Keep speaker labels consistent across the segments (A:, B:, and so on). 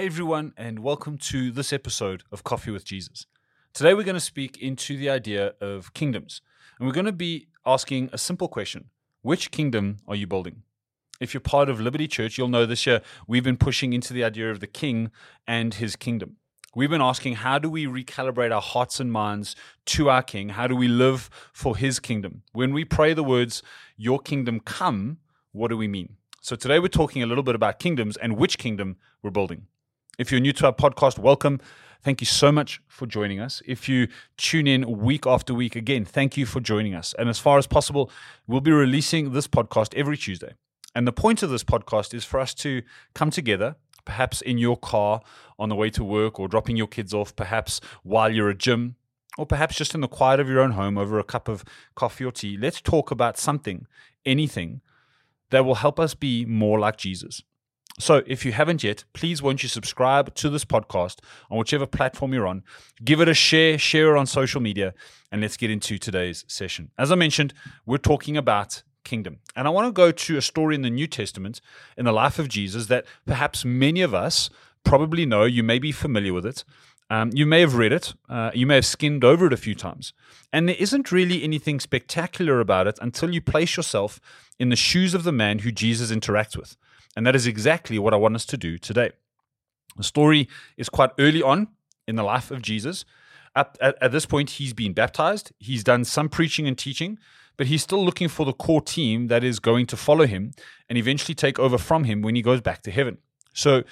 A: Hey everyone, and welcome to this episode of Coffee with Jesus. Today we're going to speak into the idea of kingdoms, and we're going to be asking a simple question Which kingdom are you building? If you're part of Liberty Church, you'll know this year we've been pushing into the idea of the king and his kingdom. We've been asking how do we recalibrate our hearts and minds to our king? How do we live for his kingdom? When we pray the words, Your kingdom come, what do we mean? So today we're talking a little bit about kingdoms and which kingdom we're building. If you're new to our podcast, welcome. Thank you so much for joining us. If you tune in week after week, again, thank you for joining us. And as far as possible, we'll be releasing this podcast every Tuesday. And the point of this podcast is for us to come together, perhaps in your car on the way to work or dropping your kids off, perhaps while you're at gym, or perhaps just in the quiet of your own home over a cup of coffee or tea. Let's talk about something, anything that will help us be more like Jesus. So, if you haven't yet, please won't you subscribe to this podcast on whichever platform you're on. Give it a share, share it on social media, and let's get into today's session. As I mentioned, we're talking about kingdom. And I want to go to a story in the New Testament in the life of Jesus that perhaps many of us probably know. You may be familiar with it. Um, you may have read it, uh, you may have skimmed over it a few times, and there isn't really anything spectacular about it until you place yourself in the shoes of the man who Jesus interacts with. And that is exactly what I want us to do today. The story is quite early on in the life of Jesus. At, at, at, this point, he's been baptized, he's done some preaching and teaching, but he's still looking for the core team that is going to follow him and eventually take over from him when he goes back to heaven. So,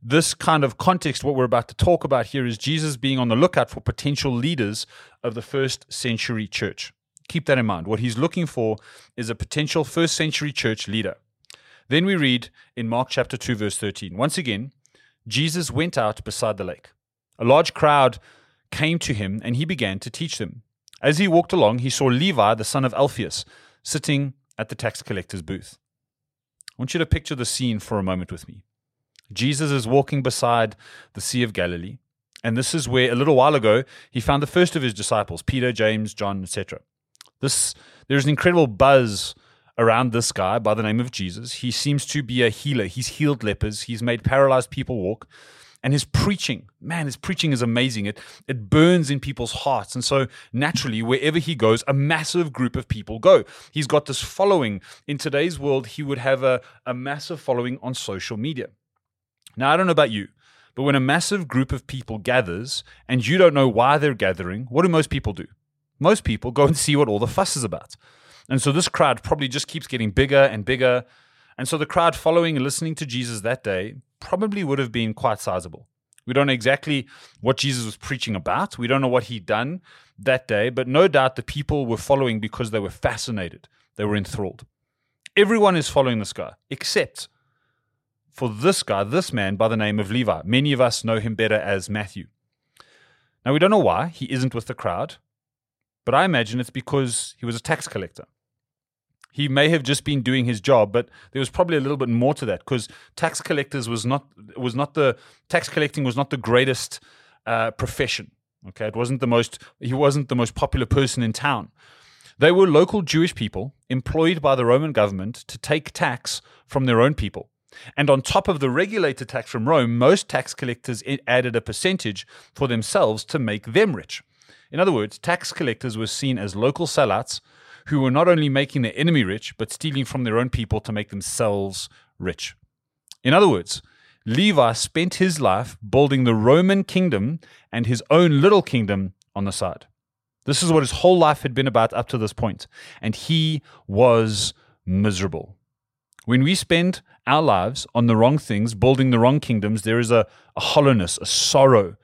A: this kind of context, what we're about to talk about here, is Jesus being on the lookout for potential leaders of the first century church. Keep that in mind. What he's looking for is a potential first century church leader. Then we read in Mark chapter 2, verse 13. Once again, Jesus went out beside the lake. A large crowd came to him, and he began to teach them. As he walked along, he saw Levi, the son of Alphaeus, sitting at the tax collector's booth. I want you to picture the scene for a moment with me. Jesus is walking beside the Sea of Galilee, and this is where a little while ago he found the first of his disciples, Peter, James, John, etc. This there's an incredible buzz around this guy by the name of Jesus. He seems to be a healer. He's healed lepers, he's made paralyzed people walk. And his preaching, man, his preaching is amazing. It it burns in people's hearts. And so naturally, wherever he goes, a massive group of people go. He's got this following. In today's world, he would have a, a massive following on social media. Now, I don't know about you, but when a massive group of people gathers and you don't know why they're gathering, what do most people do? Most people go and see what all the fuss is about. And so this crowd probably just keeps getting bigger and bigger. And so the crowd following and listening to Jesus that day probably would have been quite sizable. We don't know exactly what Jesus was preaching about. We don't know what he'd done that day, but no doubt the people were following because they were fascinated. They were enthralled. Everyone is following this guy, except for this guy, this man by the name of Levi. Many of us know him better as Matthew. Now, we don't know why he isn't with the crowd, but I imagine it's because he was a tax collector. He may have just been doing his job, but there was probably a little bit more to that because tax collectors was not was not the tax collecting was not the greatest uh, profession. Okay, it wasn't the most he wasn't the most popular person in town. They were local Jewish people employed by the Roman government to take tax from their own people. And on top of the regulated tax from Rome, most tax collectors added a percentage for themselves to make them rich. In other words, tax collectors were seen as local sellouts who were not only making their enemy rich, but stealing from their own people to make themselves rich. In other words, Levi spent his life building the Roman kingdom and his own little kingdom on the side. This is what his whole life had been about up to this point, and he was miserable. When we spend our lives on the wrong things, building the wrong kingdoms, there is a, a hollowness, a sorrow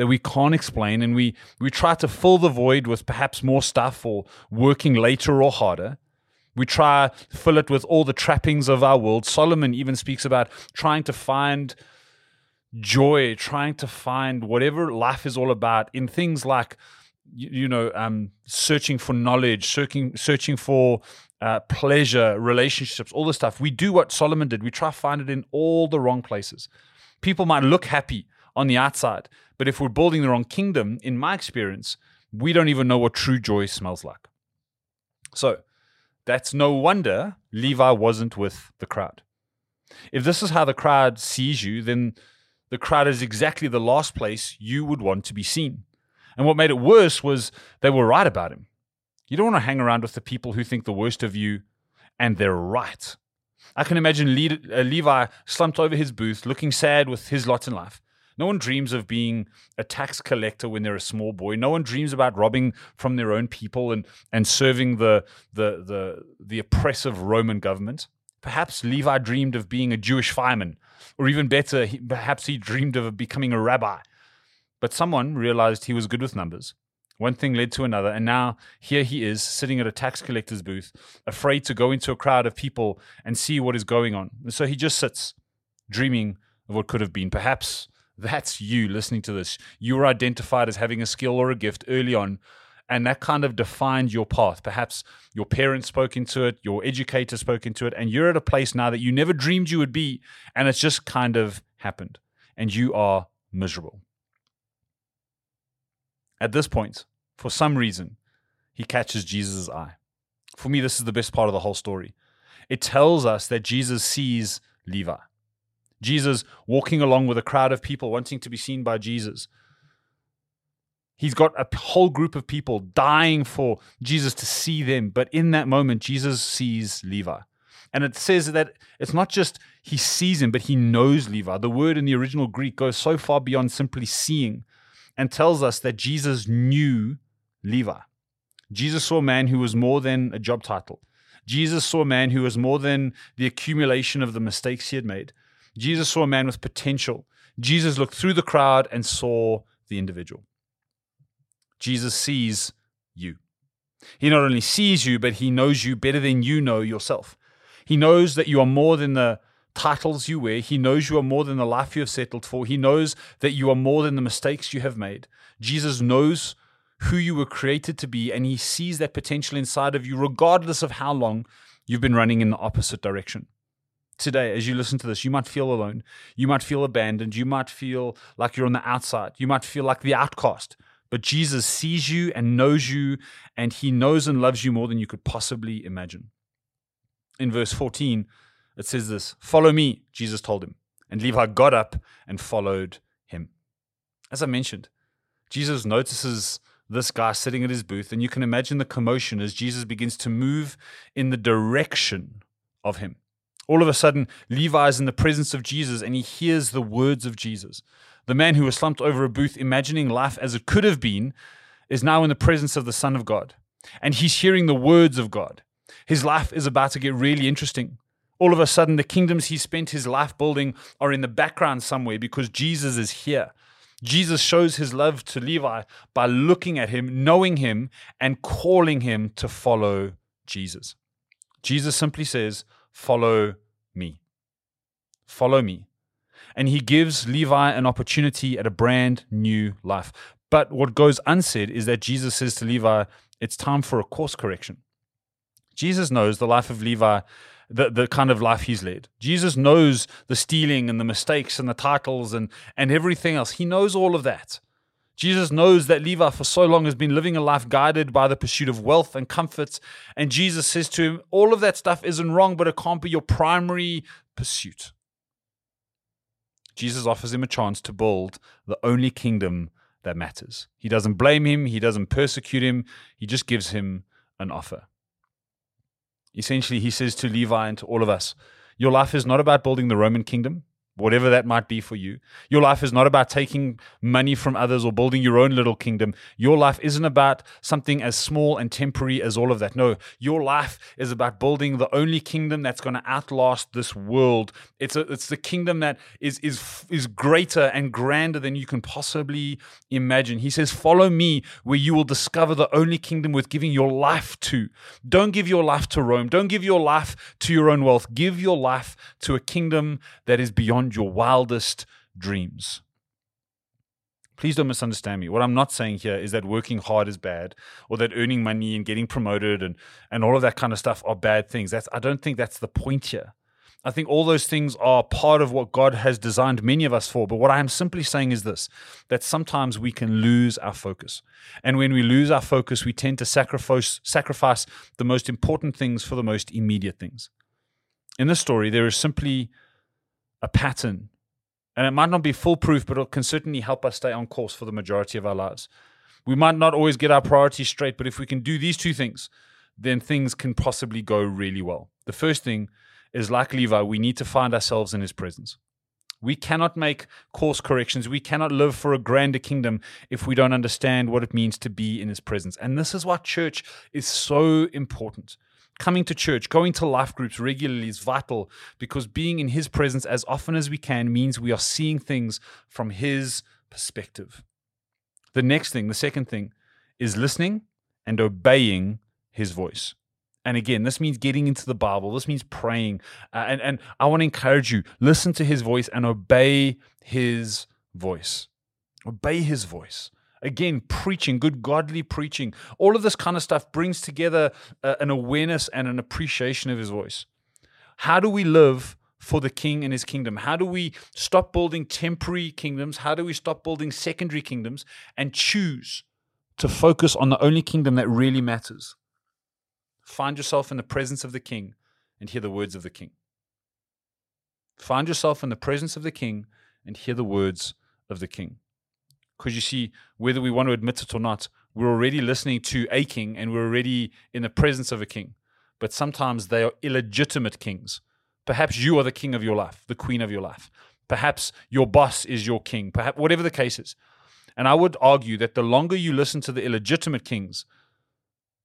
A: that we can't explain, and we, we try to fill the void with perhaps more stuff or working later or harder. We try fill it with all the trappings of our world. Solomon even speaks about trying to find joy, trying to find whatever life is all about in things like, you, you know, um, searching for knowledge, searching, searching for uh, pleasure, relationships, all this stuff. We do what Solomon did. We try to find it in all the wrong places. People might look happy on the outside, but if we're building the wrong kingdom, in my experience, we don't even know what true joy smells like. So that's no wonder Levi wasn't with the crowd. If this is how the crowd sees you, then the crowd is exactly the last place you would want to be seen. And what made it worse was they were right about him. You don't want to hang around with the people who think the worst of you, and they're right. I can imagine uh, Levi slumped over his booth, looking sad with his lot in life. No one dreams of being a tax collector when they're a small boy. No one dreams about robbing from their own people and, and serving the, the, the, the oppressive Roman government. Perhaps Levi dreamed of being a Jewish fireman, or even better, he, perhaps he dreamed of becoming a rabbi. But someone realized he was good with numbers. One thing led to another, and now here he is sitting at a tax collector's booth, afraid to go into a crowd of people and see what is going on. And so he just sits, dreaming of what could have been. Perhaps that's you listening to this. You were identified as having a skill or a gift early on, and that kind of defined your path. Perhaps your parents spoke into it, your educator spoke into it, and you're at a place now that you never dreamed you would be, and it's just kind of happened, and you are miserable. At this point, for some reason, he catches Jesus' eye. For me, this is the best part of the whole story. It tells us that Jesus sees Levi. Jesus walking along with a crowd of people wanting to be seen by Jesus. He's got a whole group of people dying for Jesus to see them. But in that moment, Jesus sees Levi. And it says that it's not just he sees him, but he knows Levi. The word in the original Greek goes so far beyond simply seeing and tells us that Jesus knew Levi. Jesus saw a man who was more than a job title. Jesus saw a man who was more than the accumulation of the mistakes he had made. Jesus saw a man with potential. Jesus looked through the crowd and saw the individual. Jesus sees you. He not only sees you, but he knows you better than you know yourself. He knows that you are more than the titles you wear. He knows you are more than the life you have settled for. He knows that you are more than the mistakes you have made. Jesus knows who you were created to be, and he sees that potential inside of you, regardless of how long you've been running in the opposite direction. Today, as you listen to this, you might feel alone. You might feel abandoned. You might feel like you're on the outside. You might feel like the outcast. But Jesus sees you and knows you, and he knows and loves you more than you could possibly imagine. In verse 14, it says this Follow me, Jesus told him. And Levi got up and followed him. As I mentioned, Jesus notices this guy sitting at his booth, and you can imagine the commotion as Jesus begins to move in the direction of him. All of a sudden, Levi is in the presence of Jesus and he hears the words of Jesus. The man who was slumped over a booth, imagining life as it could have been, is now in the presence of the Son of God. And he's hearing the words of God. His life is about to get really interesting. All of a sudden, the kingdoms he spent his life building are in the background somewhere because Jesus is here. Jesus shows his love to Levi by looking at him, knowing him, and calling him to follow Jesus. Jesus simply says, Follow me. Follow me. And he gives Levi an opportunity at a brand new life. But what goes unsaid is that Jesus says to Levi, It's time for a course correction. Jesus knows the life of Levi the, the kind of life he's led. Jesus knows the stealing and the mistakes and the titles and, and everything else. He knows all of that. Jesus knows that Levi for so long has been living a life guided by the pursuit of wealth and comforts. And Jesus says to him, All of that stuff isn't wrong, but it can't be your primary pursuit. Jesus offers him a chance to build the only kingdom that matters. He doesn't blame him, he doesn't persecute him, he just gives him an offer. Essentially, he says to Levi and to all of us, Your life is not about building the Roman kingdom whatever that might be for you. Your life is not about taking money from others or building your own little kingdom. Your life isn't about something as small and temporary as all of that. No, your life is about building the only kingdom that's going to outlast this world. It's a, it's the kingdom that is is is greater and grander than you can possibly imagine. He says, "Follow me, where you will discover the only kingdom worth giving your life to. Don't give your life to Rome. Don't give your life to your own wealth. Give your life to a kingdom that is beyond beyond your wildest dreams. Please don't misunderstand me. What I'm not saying here is that working hard is bad or that earning money and getting promoted and, and all of that kind of stuff are bad things. That's I don't think that's the point here. I think all those things are part of what God has designed many of us for. But what I am simply saying is this that sometimes we can lose our focus. And when we lose our focus, we tend to sacrifice, sacrifice the most important things for the most immediate things. In this story, there is simply a pattern And it might not be foolproof, but it can certainly help us stay on course for the majority of our lives. We might not always get our priorities straight, but if we can do these two things, then things can possibly go really well. The first thing is like Levi, we need to find ourselves in his presence. We cannot make course corrections. We cannot live for a grander kingdom if we don't understand what it means to be in his presence. And this is why church is so important. Coming to church, going to life groups regularly is vital because being in his presence as often as we can means we are seeing things from his perspective. The next thing, the second thing, is listening and obeying his voice. And again, this means getting into the Bible. This means praying. Uh, and, and I want to encourage you listen to his voice and obey his voice. Obey his voice. Again, preaching, good godly preaching. All of this kind of stuff brings together uh, an awareness and an appreciation of his voice. How do we live for the king and his kingdom? How do we stop building temporary kingdoms? How do we stop building secondary kingdoms and choose to focus on the only kingdom that really matters? Find yourself in the presence of the king and hear the words of the king. Find yourself in the presence of the king and hear the words of the king. Because you see, whether we want to admit it or not, we're already listening to a king and we're already in the presence of a king. But sometimes they are illegitimate kings. Perhaps you are the king of your life, the queen of your life. Perhaps your boss is your king, perhaps whatever the case is. And I would argue that the longer you listen to the illegitimate kings,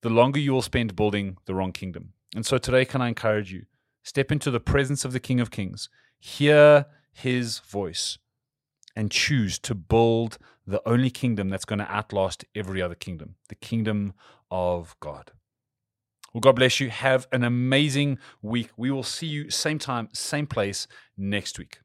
A: the longer you will spend building the wrong kingdom. And so today, can I encourage you? Step into the presence of the King of Kings, hear his voice, and choose to build the only kingdom that's going to outlast every other kingdom the kingdom of God. Well, God bless you. Have an amazing week. We will see you same time, same place next week.